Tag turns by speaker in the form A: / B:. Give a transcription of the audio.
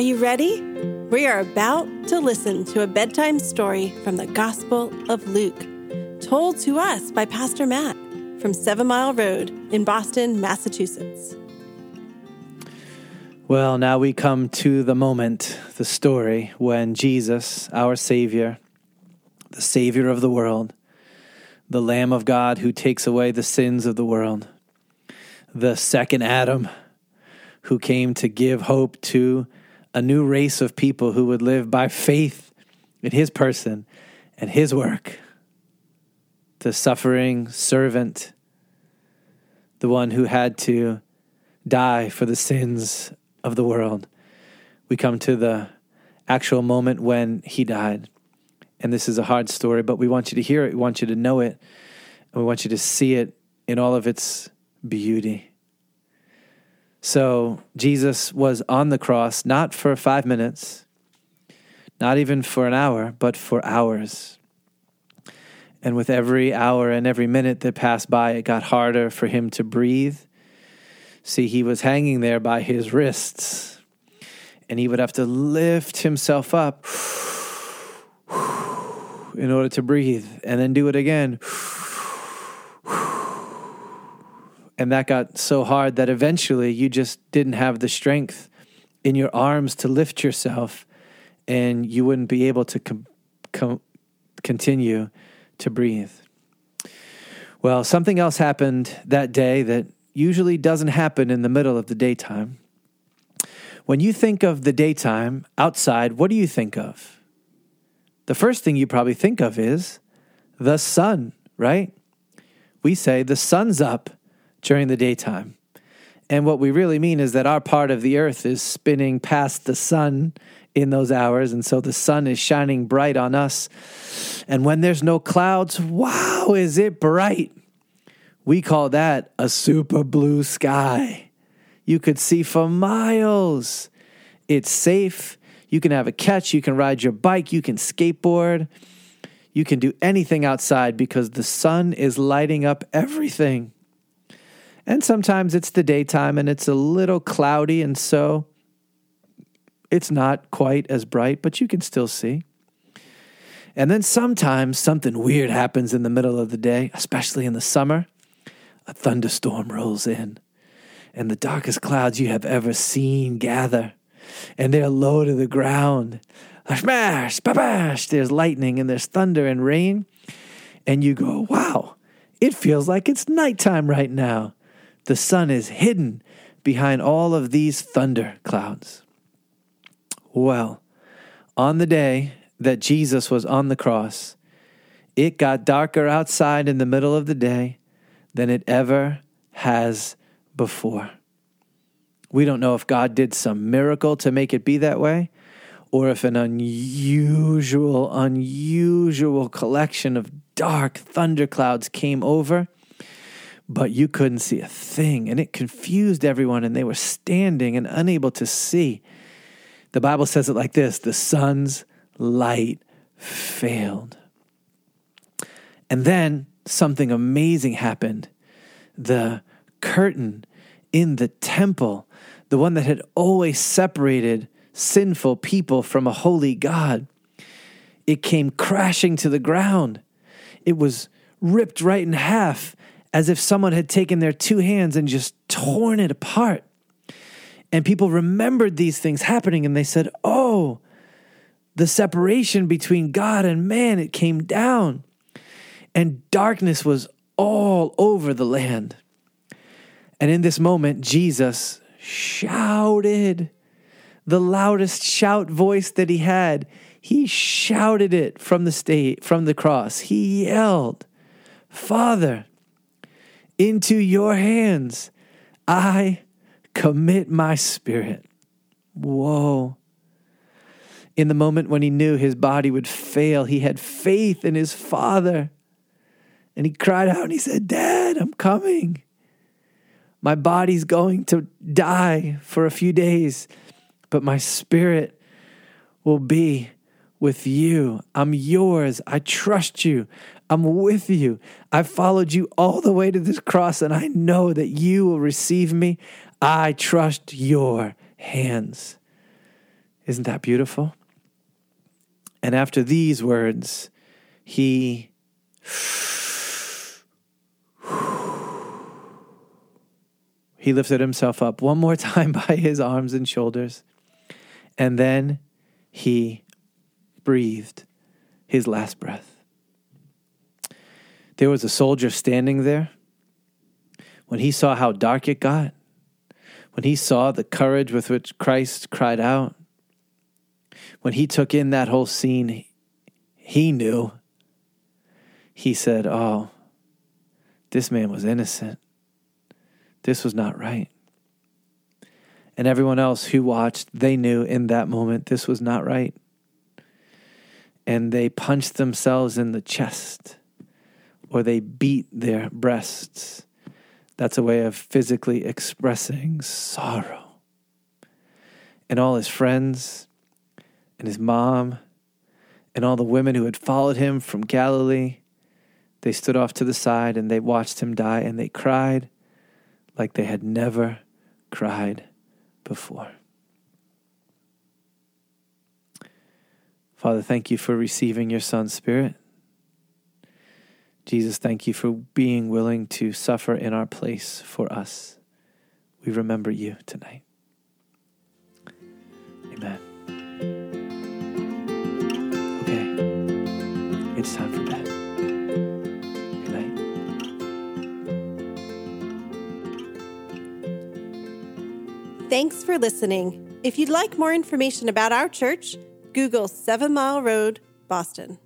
A: Are you ready? We are about to listen to a bedtime story from the Gospel of Luke, told to us by Pastor Matt from Seven Mile Road in Boston, Massachusetts.
B: Well, now we come to the moment, the story, when Jesus, our Savior, the Savior of the world, the Lamb of God who takes away the sins of the world, the second Adam who came to give hope to a new race of people who would live by faith in his person and his work. The suffering servant, the one who had to die for the sins of the world. We come to the actual moment when he died. And this is a hard story, but we want you to hear it, we want you to know it, and we want you to see it in all of its beauty. So Jesus was on the cross not for five minutes, not even for an hour, but for hours. And with every hour and every minute that passed by, it got harder for him to breathe. See, he was hanging there by his wrists, and he would have to lift himself up in order to breathe, and then do it again And that got so hard that eventually you just didn't have the strength in your arms to lift yourself and you wouldn't be able to com- com- continue to breathe. Well, something else happened that day that usually doesn't happen in the middle of the daytime. When you think of the daytime outside, what do you think of? The first thing you probably think of is the sun, right? We say the sun's up during the daytime. And what we really mean is that our part of the earth is spinning past the sun in those hours. And so the sun is shining bright on us. And when there's no clouds, wow, is it bright! We call that a super blue sky. You could see for miles. It's safe. You can have a catch. You can ride your bike. You can skateboard. You can do anything outside because the sun is lighting up everything. And sometimes it's the daytime and it's a little cloudy, and so it's not quite as bright, but you can still see. And then sometimes something weird happens in the middle of the day, especially in the summer. A thunderstorm rolls in, and the darkest clouds you have ever seen gather, and they're low to the ground. A Smash, bash, there's lightning and there's thunder and rain. And you go, wow, it feels like it's nighttime right now. The sun is hidden behind all of these thunder clouds. Well, on the day that Jesus was on the cross, it got darker outside in the middle of the day than it ever has before. We don't know if God did some miracle to make it be that way, or if an unusual, unusual collection of dark thunderclouds came over but you couldn't see a thing. And it confused everyone, and they were standing and unable to see. The Bible says it like this the sun's light failed. And then something amazing happened. The curtain in the temple, the one that had always separated sinful people from a holy God, it came crashing to the ground. It was ripped right in half as if someone had taken their two hands and just torn it apart. And people remembered these things happening and they said, Oh, the separation between God and man, it came down. And darkness was all over the land. And in this moment, Jesus shouted the loudest shout voice that he had. He shouted it from the state, from the cross. He yelled, Father, into your hands I commit my spirit. Whoa. In the moment when he knew his body would fail, he had faith in his father. And he cried out and he said, Dad, I'm coming. My body's going to die for a few days, but my spirit will be with you. I'm yours. I trust you. I'm with you. I followed you all the way to this cross, and I know that you will receive me. I trust your hands. Isn't that beautiful? And after these words, he he lifted himself up one more time by his arms and shoulders, and then he breathed his last breath. There was a soldier standing there. When he saw how dark it got, when he saw the courage with which Christ cried out, when he took in that whole scene, he knew. He said, Oh, this man was innocent. This was not right. And everyone else who watched, they knew in that moment this was not right. And they punched themselves in the chest or they beat their breasts. That's a way of physically expressing sorrow. And all his friends and his mom and all the women who had followed him from Galilee, they stood off to the side and they watched him die and they cried like they had never cried before. Father, thank you for receiving your Son's Spirit. Jesus, thank you for being willing to suffer in our place for us. We remember you tonight. Amen. Okay, it's time for bed. Good
A: night. Thanks for listening. If you'd like more information about our church, Google Seven Mile Road, Boston.